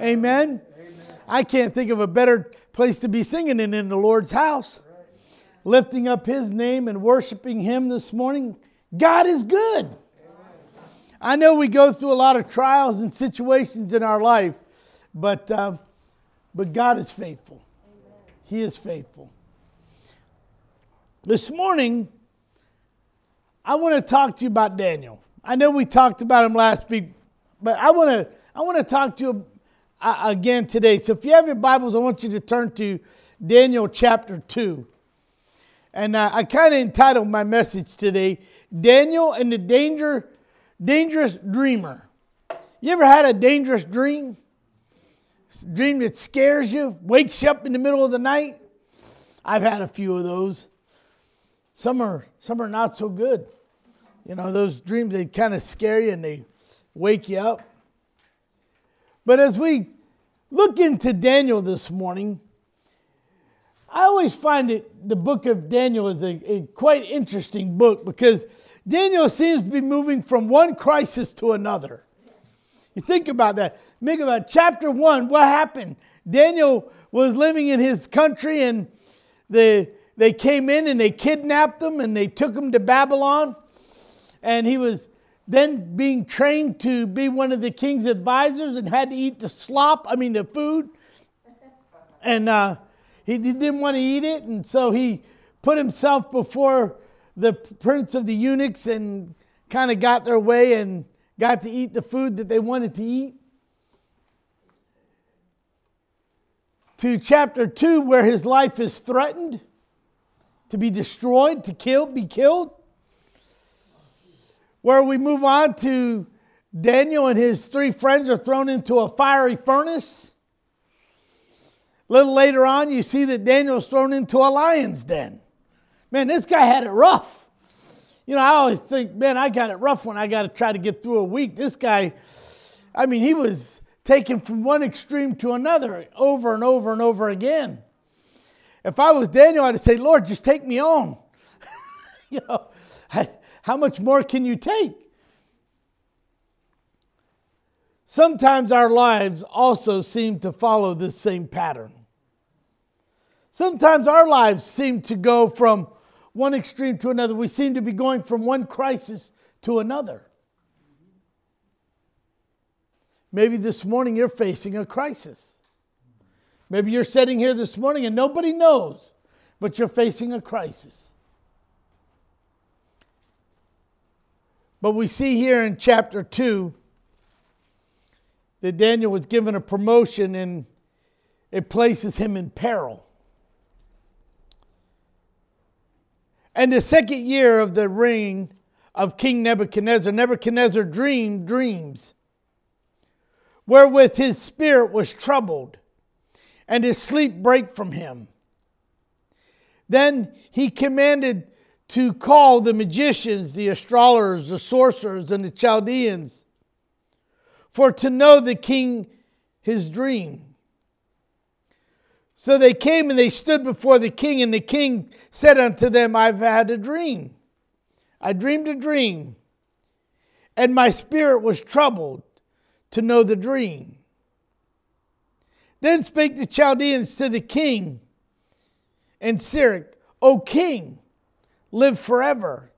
Amen. I can't think of a better place to be singing than in the Lord's house. Lifting up his name and worshiping him this morning. God is good. I know we go through a lot of trials and situations in our life, but, uh, but God is faithful. He is faithful. This morning, I want to talk to you about Daniel. I know we talked about him last week, but I want to I want to talk to you again today. So if you have your Bibles, I want you to turn to Daniel chapter 2. And uh, I kind of entitled my message today, Daniel and the Danger, Dangerous Dreamer. You ever had a dangerous dream? Dream that scares you, wakes you up in the middle of the night? I've had a few of those. Some are, some are not so good. You know, those dreams, they kind of scare you and they wake you up. But as we look into Daniel this morning, I always find it the book of Daniel is a, a, quite interesting book because Daniel seems to be moving from one crisis to another. You think about that. Think about chapter one. What happened? Daniel was living in his country and the, they came in and they kidnapped him and they took him to Babylon and he was then being trained to be one of the king's advisors and had to eat the slop, I mean, the food. And uh, he, didn't want to eat it, and so he put himself before the prince of the eunuchs and kind of got their way and got to eat the food that they wanted to eat. To chapter 2, where his life is threatened to be destroyed, to kill, be killed where we move on to Daniel and his three friends are thrown into a fiery furnace. A little later on, you see that Daniel's thrown into a lion's den. Man, this guy had it rough. You know, I always think, man, I got it rough when I got to try to get through a week. This guy, I mean, he was taken from one extreme to another over and over and over again. If I was Daniel, I'd say, Lord, just take me on. you know, I, how much more can you take? Sometimes our lives also seem to follow this same pattern. Sometimes our lives seem to go from one extreme to another. We seem to be going from one crisis to another. Maybe this morning you're facing a crisis. Maybe you're sitting here this morning and nobody knows, but you're facing a crisis. But we see here in chapter 2 that Daniel was given a promotion and it places him in peril. And the second year of the reign of King Nebuchadnezzar, Nebuchadnezzar dreamed dreams wherewith his spirit was troubled and his sleep brake from him. Then he commanded to call the magicians, the astrologers, the sorcerers, and the Chaldeans, for to know the king his dream. So they came and they stood before the king, and the king said unto them, I've had a dream. I dreamed a dream, and my spirit was troubled to know the dream. Then spake the Chaldeans to the king and Syriac, O king, live forever.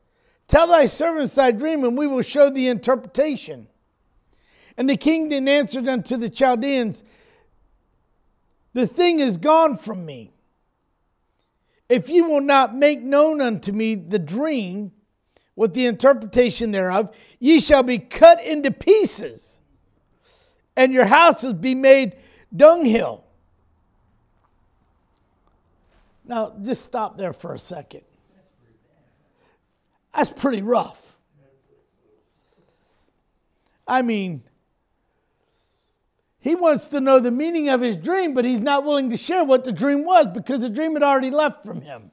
Tell thy servants thy dream, and we will show the interpretation. And the king then answered unto the Chaldeans, The thing is gone from me. If you will not make known unto me the dream with the interpretation thereof, ye shall be cut into pieces, and your houses be made dunghill. Now, just stop there for a second. That's pretty rough. I mean, he wants to know the meaning of his dream, but he's not willing to share what the dream was because the dream had already left from him.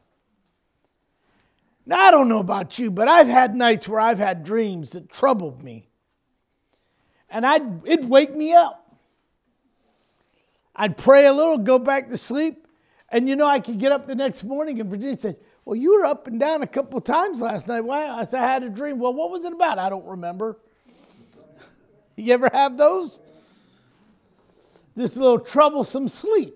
Now, I don't know about you, but I've had nights where I've had dreams that troubled me. And I'd, it'd wake me up. I'd pray a little, go back to sleep, and you know, I could get up the next morning and Virginia says, well, you were up and down a couple of times last night. Why? I said, I had a dream. Well, what was it about? I don't remember. You ever have those? this little troublesome sleep.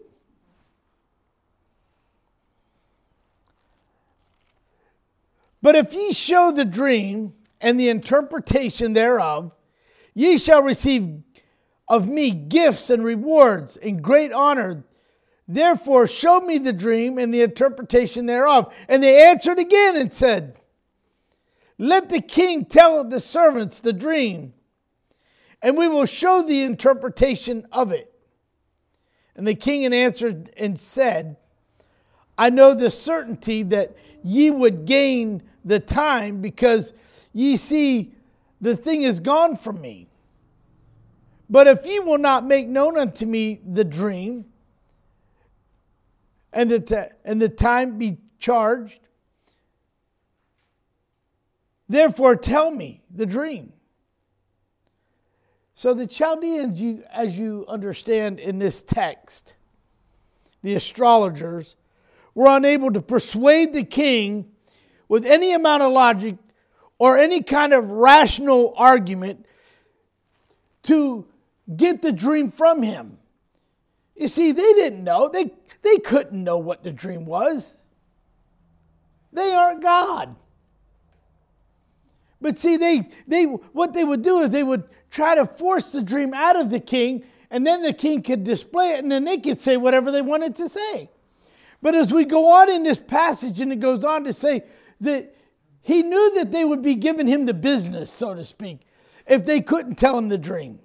But if ye show the dream and the interpretation thereof, ye shall receive of me gifts and rewards and great honor. Therefore, show me the dream and the interpretation thereof. And they answered again and said, Let the king tell the servants the dream, and we will show the interpretation of it. And the king answered and said, I know the certainty that ye would gain the time because ye see the thing is gone from me. But if ye will not make known unto me the dream, and the, t- and the time be charged, therefore tell me the dream. So the Chaldeans, you, as you understand in this text, the astrologers were unable to persuade the king with any amount of logic or any kind of rational argument to get the dream from him. You see, they didn't know. They, they couldn't know what the dream was. They aren't God. But see, they, they, what they would do is they would try to force the dream out of the king, and then the king could display it, and then they could say whatever they wanted to say. But as we go on in this passage, and it goes on to say that he knew that they would be giving him the business, so to speak, if they couldn't tell him the dream.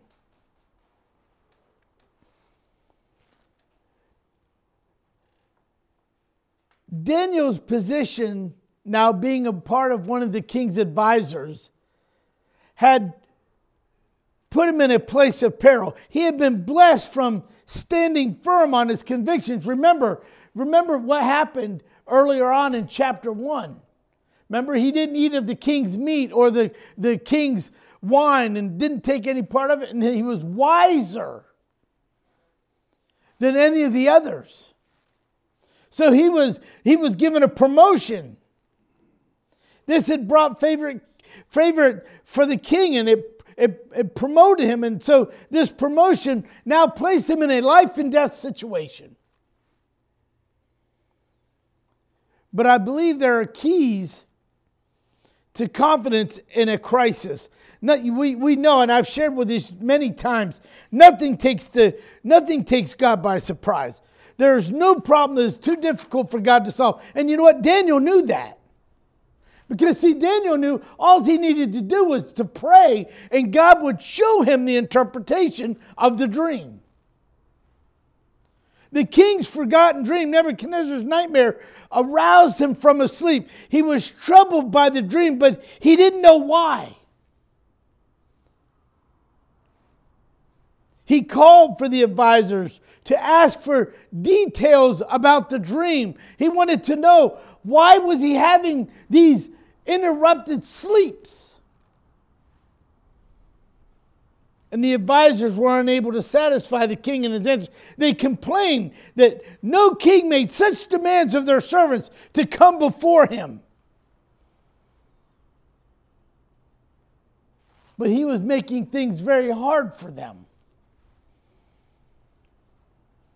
Daniel's position, now being a part of one of the king's advisors, had put him in a place of peril. He had been blessed from standing firm on his convictions. Remember, remember what happened earlier on in chapter 1. Remember, he didn't eat of the king's meat or the, the king's wine and didn't take any part of it, and he was wiser than any of the others. So he was, he was given a promotion. This had brought favorite, favorite for the king and it, it, it promoted him. And so this promotion now placed him in a life and death situation. But I believe there are keys to confidence in a crisis. We, we know, and I've shared with you many times, nothing takes, the, nothing takes God by surprise. There's no problem that is too difficult for God to solve. And you know what? Daniel knew that. Because, see, Daniel knew all he needed to do was to pray, and God would show him the interpretation of the dream. The king's forgotten dream, Nebuchadnezzar's nightmare, aroused him from a sleep. He was troubled by the dream, but he didn't know why. He called for the advisors to ask for details about the dream. He wanted to know why was he having these interrupted sleeps? And the advisors were unable to satisfy the king and his interest. They complained that no king made such demands of their servants to come before him. But he was making things very hard for them.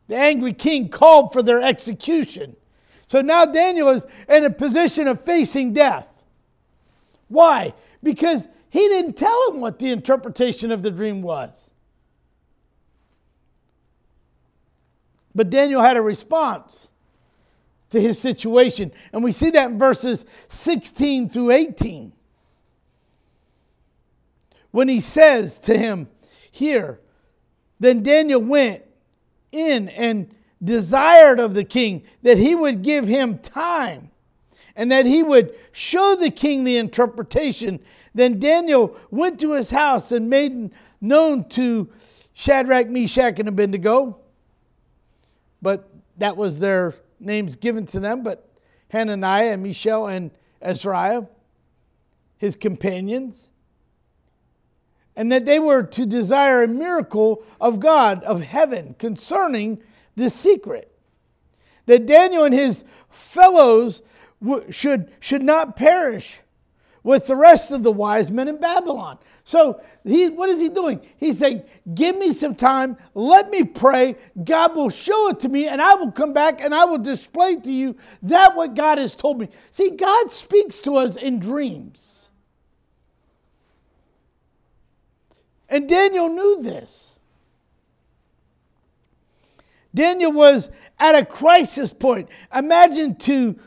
The angry king called for their execution. So now Daniel is in a position of facing death. Why? Because he didn't tell him what the interpretation of the dream was. But Daniel had a response to his situation. And we see that in verses 16 through 18. When he says to him, Here, then Daniel went in and desired of the king that he would give him time and that he would show the king the interpretation. Then Daniel went to his house and made known to Shadrach, Meshach, and Abednego. But that was their names given to them, but Hananiah and Mishael and Azariah, his companions and that they were to desire a miracle of God, of heaven, concerning this secret. That Daniel and his fellows should, should not perish with the rest of the wise men in Babylon. So he, what is he doing? He's saying, Give me some time, let me pray. God will show it to me, and I will come back and I will display to you that what God has told me. See, God speaks to us in dreams. And Daniel knew this. Daniel was at a crisis point. Imagine to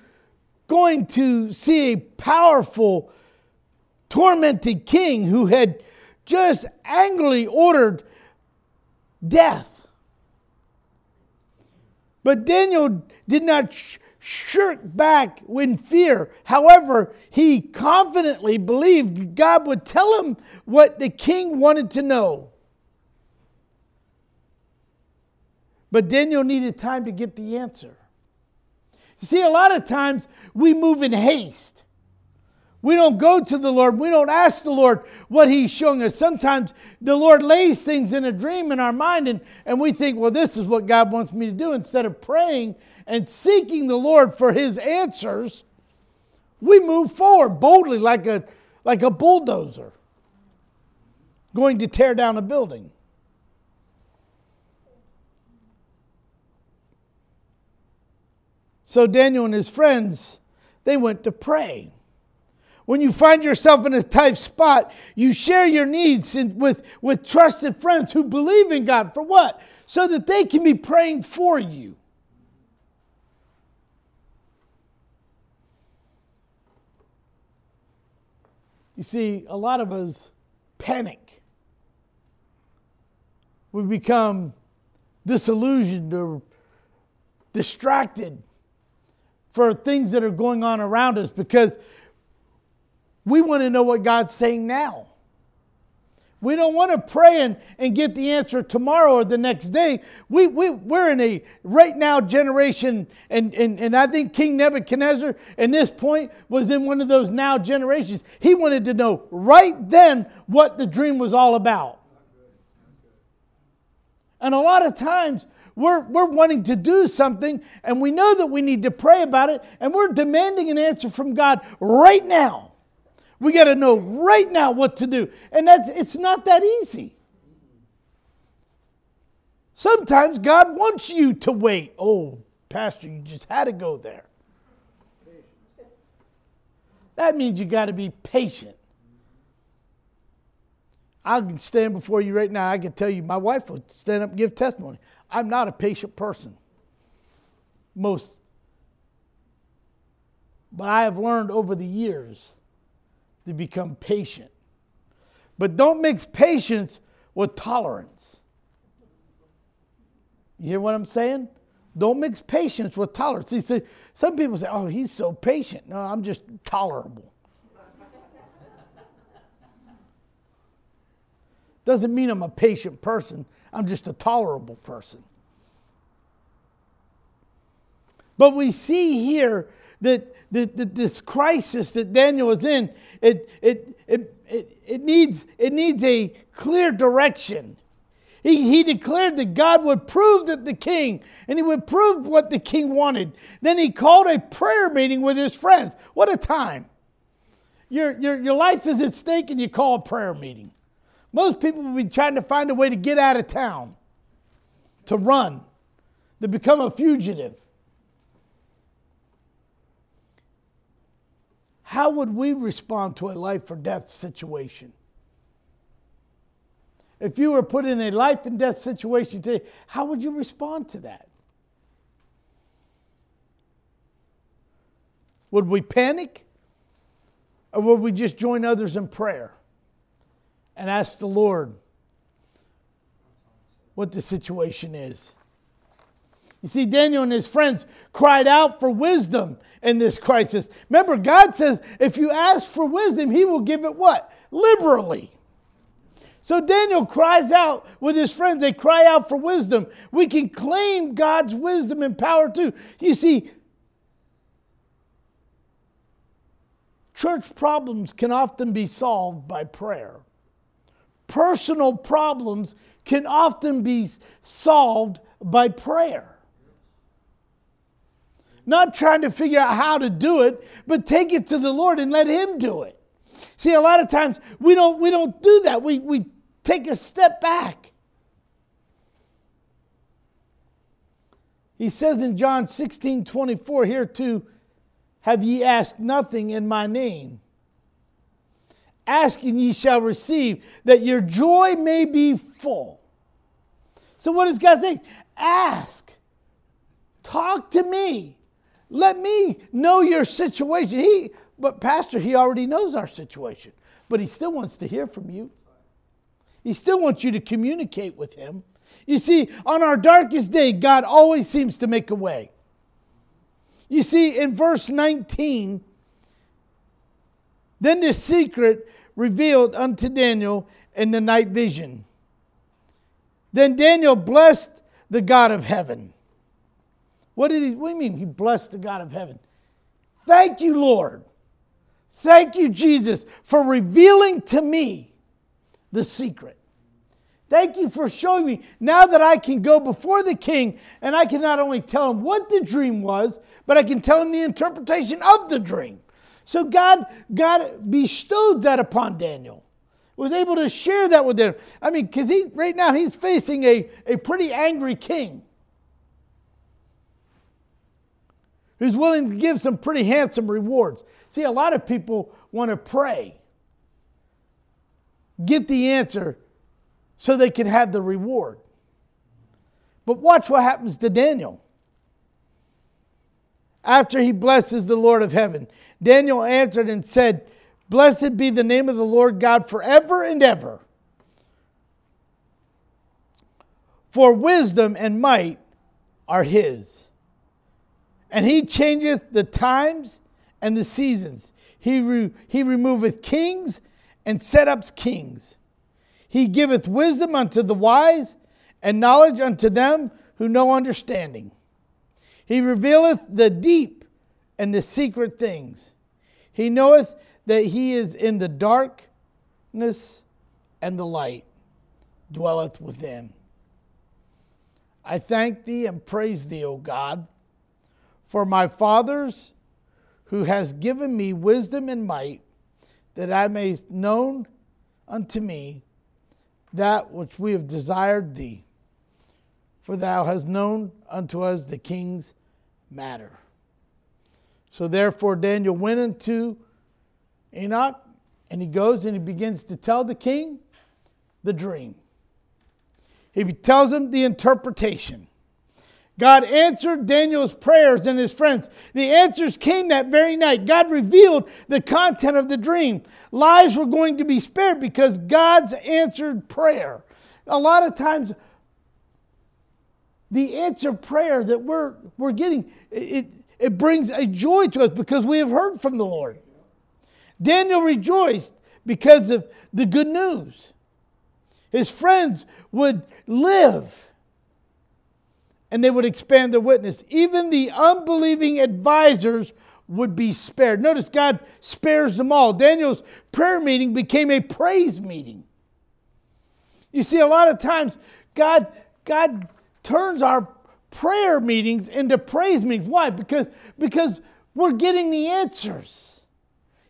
going to see a powerful tormented king who had just angrily ordered death. But Daniel did not shirk back in fear. However, he confidently believed God would tell him what the king wanted to know. But Daniel needed time to get the answer. You see, a lot of times we move in haste. We don't go to the Lord. We don't ask the Lord what He's showing us. Sometimes the Lord lays things in a dream in our mind, and, and we think, well, this is what God wants me to do. Instead of praying and seeking the Lord for His answers, we move forward boldly like a, like a bulldozer going to tear down a building. So Daniel and his friends, they went to pray. When you find yourself in a tight spot, you share your needs with, with trusted friends who believe in God. For what? So that they can be praying for you. You see, a lot of us panic. We become disillusioned or distracted for things that are going on around us because we want to know what God's saying now. We don't want to pray and, and get the answer tomorrow or the next day. We, we, we're in a right now generation, and, and, and I think King Nebuchadnezzar at this point was in one of those now generations. He wanted to know right then what the dream was all about. And a lot of times we're, we're wanting to do something and we know that we need to pray about it and we're demanding an answer from God right now. We got to know right now what to do. And that's it's not that easy. Sometimes God wants you to wait. Oh, pastor, you just had to go there. That means you got to be patient. I can stand before you right now. I can tell you, my wife would stand up and give testimony. I'm not a patient person. Most. But I have learned over the years to become patient. But don't mix patience with tolerance. You hear what I'm saying? Don't mix patience with tolerance. See, some people say, oh, he's so patient. No, I'm just tolerable. Doesn't mean I'm a patient person, I'm just a tolerable person. But we see here that, this crisis that Daniel was in, it, it, it, it, it, needs, it needs a clear direction. He, he declared that God would prove that the king, and he would prove what the king wanted. Then he called a prayer meeting with his friends. What a time. Your, your, your life is at stake, and you call a prayer meeting. Most people will be trying to find a way to get out of town, to run, to become a fugitive. How would we respond to a life or death situation? If you were put in a life and death situation today, how would you respond to that? Would we panic? Or would we just join others in prayer and ask the Lord what the situation is? You see, Daniel and his friends cried out for wisdom in this crisis. Remember, God says if you ask for wisdom, he will give it what? Liberally. So Daniel cries out with his friends. They cry out for wisdom. We can claim God's wisdom and power too. You see, church problems can often be solved by prayer. Personal problems can often be solved by prayer. Not trying to figure out how to do it, but take it to the Lord and let Him do it. See, a lot of times we don't, we don't do that. We, we take a step back. He says in John 16 24, here too, have ye asked nothing in my name? Asking ye shall receive, that your joy may be full. So, what does God say? Ask. Talk to me. Let me know your situation. He, but Pastor, he already knows our situation, but he still wants to hear from you. He still wants you to communicate with him. You see, on our darkest day, God always seems to make a way. You see, in verse 19, then the secret revealed unto Daniel in the night vision. Then Daniel blessed the God of heaven. What did he what do you mean he blessed the God of heaven? Thank you, Lord. Thank you, Jesus, for revealing to me the secret. Thank you for showing me now that I can go before the king and I can not only tell him what the dream was, but I can tell him the interpretation of the dream. So God, God bestowed that upon Daniel. Was able to share that with him. I mean, because he right now he's facing a, a pretty angry king. Who's willing to give some pretty handsome rewards. See, a lot of people want to pray, get the answer, so they can have the reward. But watch what happens to Daniel. After he blesses the Lord of heaven, Daniel answered and said, Blessed be the name of the Lord God forever and ever. For wisdom and might are his. And he changeth the times and the seasons. He, re- he removeth kings and set up kings. He giveth wisdom unto the wise, and knowledge unto them who know understanding. He revealeth the deep and the secret things. He knoweth that he is in the darkness, and the light dwelleth within. I thank thee and praise thee, O God, for my fathers who has given me wisdom and might, that I may known unto me that which we have desired thee. For thou hast known unto us the king's matter. So therefore, Daniel went into Arioch and he goes and he begins to tell the king the dream. He tells him the interpretation. God answered Daniel's prayers and his friends. The answers came that very night. God revealed the content of the dream. Lives were going to be spared because God's answered prayer. A lot of times, the answer prayer that we're, we're getting, it, it brings a joy to us because we have heard from the Lord. Daniel rejoiced because of the good news. His friends would live and they would expand their witness. Even the unbelieving advisors would be spared. Notice God spares them all. Daniel's prayer meeting became a praise meeting. You see, a lot of times God, God turns our prayer meetings into praise meetings. Why? Because, because we're getting the answers.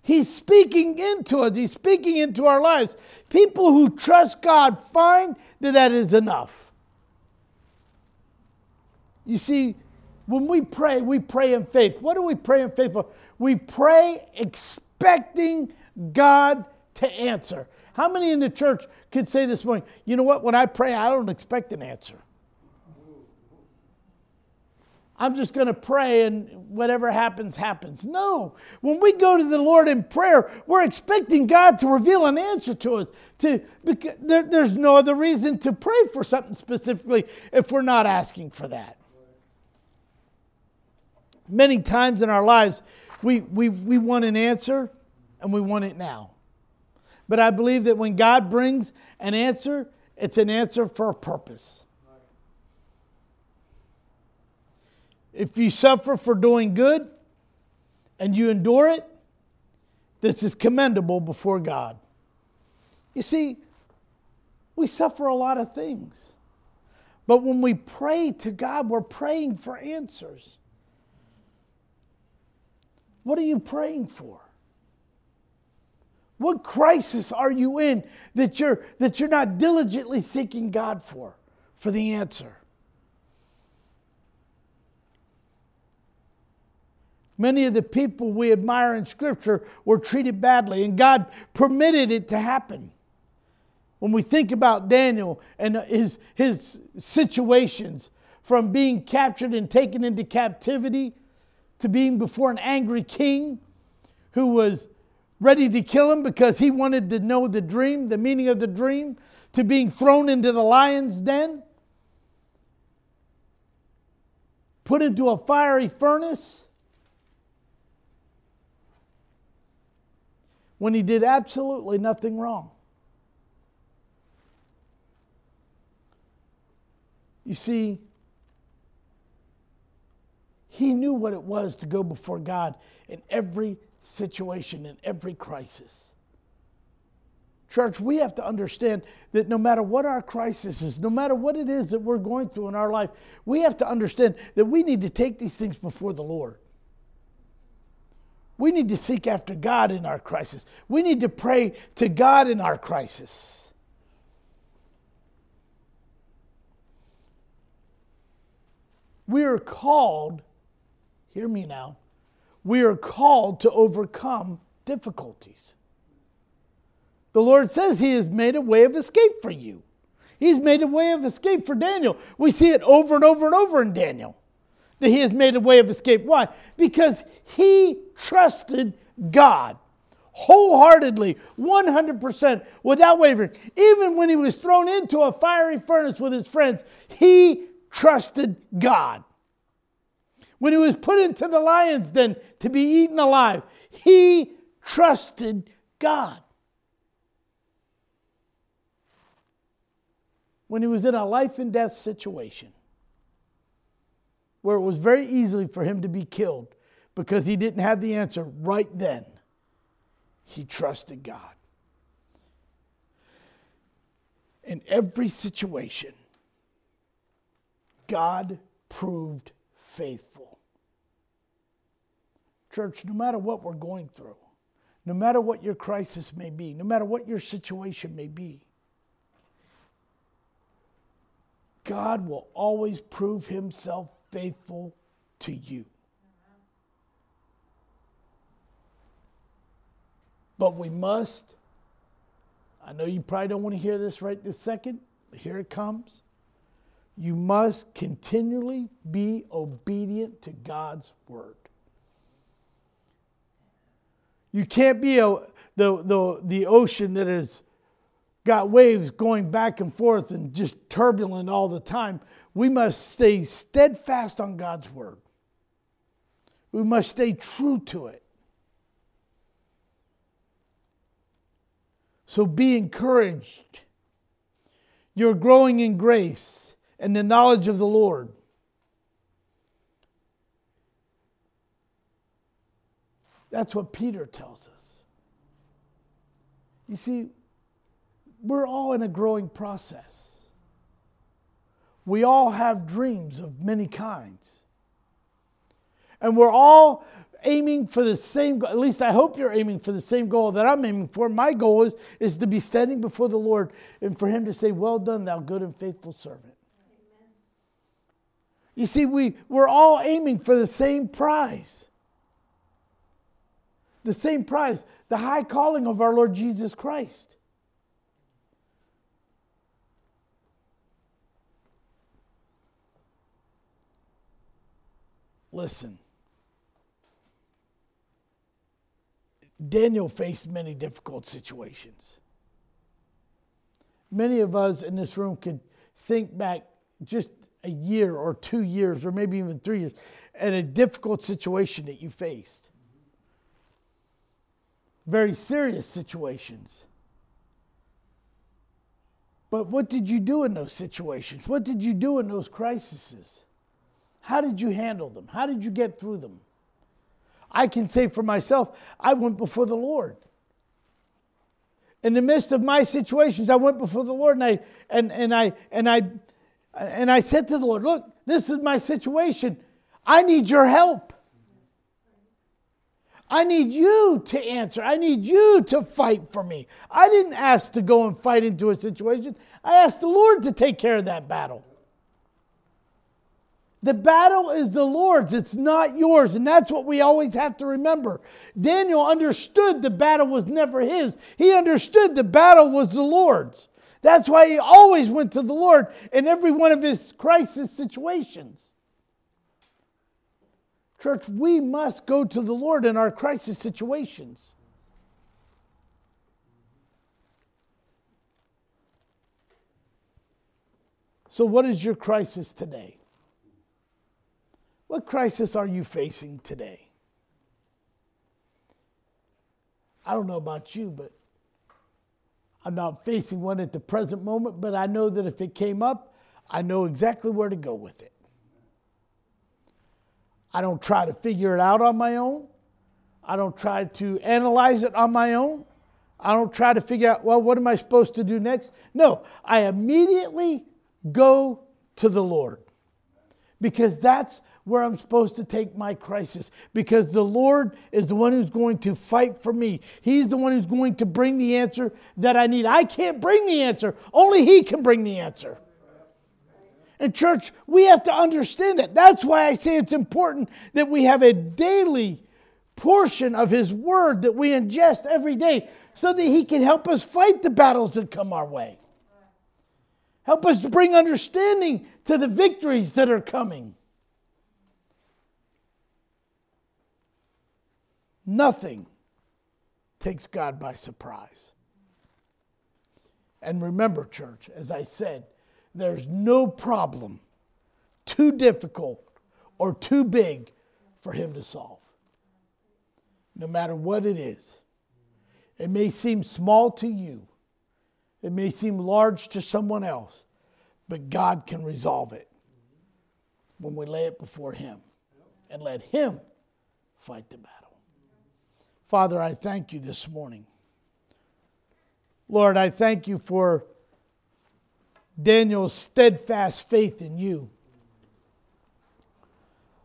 He's speaking into us, He's speaking into our lives. People who trust God find that that is enough. You see, when we pray, we pray in faith. What do we pray in faith for? We pray expecting God to answer. How many in the church could say this morning, you know what, when I pray, I don't expect an answer? I'm just going to pray and whatever happens, happens. No. When we go to the Lord in prayer, we're expecting God to reveal an answer to us. To, because there, there's no other reason to pray for something specifically if we're not asking for that. Many times in our lives, we, we, we want an answer and we want it now. But I believe that when God brings an answer, it's an answer for a purpose. If you suffer for doing good and you endure it, this is commendable before God. You see, we suffer a lot of things. But when we pray to God, we're praying for answers. What are you praying for? What crisis are you in that you're, that you're not diligently seeking God for, for the answer? Many of the people we admire in Scripture were treated badly, and God permitted it to happen. When we think about Daniel and his, his situations, from being captured and taken into captivity to being before an angry king who was ready to kill him because he wanted to know the dream, the meaning of the dream, to being thrown into the lion's den, put into a fiery furnace. When he did absolutely nothing wrong. You see, he knew what it was to go before God in every situation, in every crisis. Church, we have to understand that no matter what our crisis is, no matter what it is that we're going through in our life, we have to understand that we need to take these things before the Lord. We need to seek after God in our crisis. We need to pray to God in our crisis. We are called, hear me now, we are called to overcome difficulties. The Lord says He has made a way of escape for you. He's made a way of escape for Daniel. We see it over and over and over in Daniel that he has made a way of escape. Why? Because he trusted God wholeheartedly, 100%, without wavering. Even when he was thrown into a fiery furnace with his friends, he trusted God when he was put into the lion's den to be eaten alive, he trusted God. When he was in a life and death situation, where it was very easy for him to be killed because he didn't have the answer right then, he trusted God. In every situation, God proved faithful. Church, no matter what we're going through, no matter what your crisis may be, no matter what your situation may be, God will always prove himself faithful to you. But we must, I know you probably don't want to hear this right this second, but here it comes. You must continually be obedient to God's word. You can't be a, the, the, the ocean that has got waves going back and forth and just turbulent all the time. We must stay steadfast on God's word. We must stay true to it. So be encouraged. You're growing in grace and the knowledge of the Lord. That's what Peter tells us. You see, we're all in a growing process. We all have dreams of many kinds. And we're all aiming for the same goal. At least I hope you're aiming for the same goal that I'm aiming for. My goal is, is to be standing before the Lord and for Him to say, Well done, thou good and faithful servant. Amen. You see, we, we're all aiming for the same prize the same prize, the high calling of our Lord Jesus Christ. Listen, Daniel faced many difficult situations. Many of us in this room could think back just a year or two years, or maybe even three years, at a difficult situation that you faced very serious situations. But what did you do in those situations? What did you do in those crises? How did you handle them? How did you get through them? I can say for myself, I went before the Lord. In the midst of my situations, I went before the Lord and I and, and I and I and I said to the Lord, look, this is my situation. I need your help. I need you to answer. I need you to fight for me. I didn't ask to go and fight into a situation. I asked the Lord to take care of that battle. The battle is the Lord's, it's not yours. And that's what we always have to remember. Daniel understood the battle was never his, he understood the battle was the Lord's. That's why he always went to the Lord in every one of his crisis situations. Church, we must go to the Lord in our crisis situations. So, what is your crisis today? What crisis are you facing today? I don't know about you, but I'm not facing one at the present moment, but I know that if it came up, I know exactly where to go with it. I don't try to figure it out on my own. I don't try to analyze it on my own. I don't try to figure out, well, what am I supposed to do next? No, I immediately go to the Lord because that's where I'm supposed to take my crisis because the Lord is the one who's going to fight for me. He's the one who's going to bring the answer that I need. I can't bring the answer, only He can bring the answer. And, church, we have to understand it. That's why I say it's important that we have a daily portion of His Word that we ingest every day so that He can help us fight the battles that come our way. Help us to bring understanding to the victories that are coming. Nothing takes God by surprise. And remember, church, as I said, there's no problem too difficult or too big for Him to solve. No matter what it is, it may seem small to you, it may seem large to someone else, but God can resolve it when we lay it before Him and let Him fight the battle. Father, I thank you this morning. Lord, I thank you for Daniel's steadfast faith in you.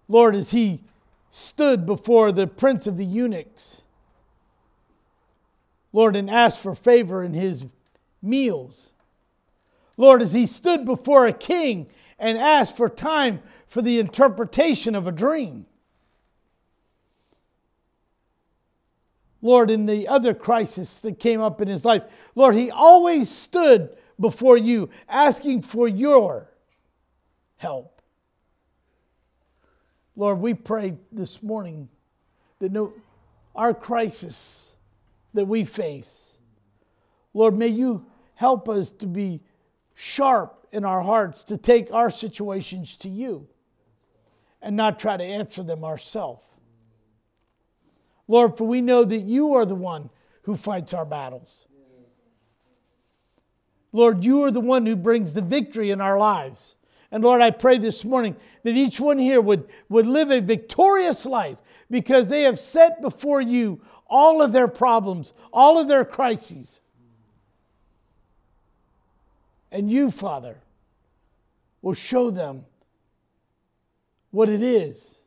Lord, as he stood before the prince of the eunuchs, Lord, and asked for favor in his meals. Lord, as he stood before a king and asked for time for the interpretation of a dream. Lord, in the other crisis that came up in his life, Lord, he always stood before you asking for your help. Lord, we pray this morning that no, our crisis that we face, Lord, may you help us to be sharp in our hearts to take our situations to you and not try to answer them ourselves. Lord, for we know that you are the one who fights our battles. Lord, you are the one who brings the victory in our lives. And Lord, I pray this morning that each one here would, would live a victorious life because they have set before you all of their problems, all of their crises. And you, Father, will show them what it is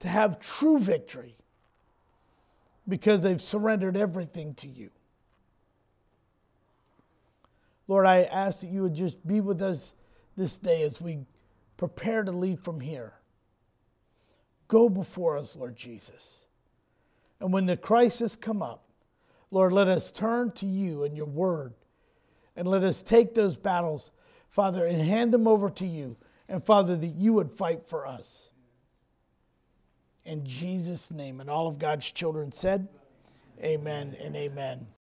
to have true victory because they've surrendered everything to you. Lord, I ask that you would just be with us this day as we prepare to leave from here. Go before us, Lord Jesus. And when the crisis come up, Lord, let us turn to you and your word. And let us take those battles, Father, and hand them over to you. And Father, that you would fight for us in Jesus' name. And all of God's children said, Amen and amen.